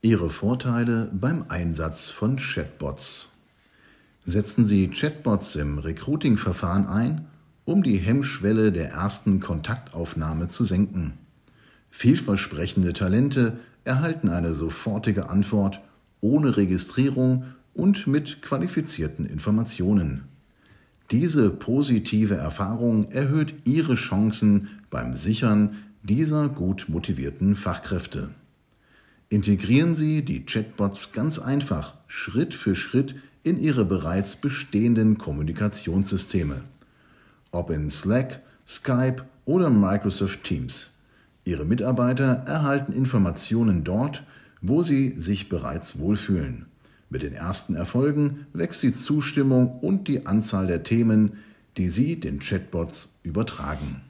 Ihre Vorteile beim Einsatz von Chatbots. Setzen Sie Chatbots im Recruiting-Verfahren ein, um die Hemmschwelle der ersten Kontaktaufnahme zu senken. Vielversprechende Talente erhalten eine sofortige Antwort ohne Registrierung und mit qualifizierten Informationen. Diese positive Erfahrung erhöht Ihre Chancen beim Sichern dieser gut motivierten Fachkräfte. Integrieren Sie die Chatbots ganz einfach, Schritt für Schritt in Ihre bereits bestehenden Kommunikationssysteme. Ob in Slack, Skype oder Microsoft Teams. Ihre Mitarbeiter erhalten Informationen dort, wo sie sich bereits wohlfühlen. Mit den ersten Erfolgen wächst die Zustimmung und die Anzahl der Themen, die Sie den Chatbots übertragen.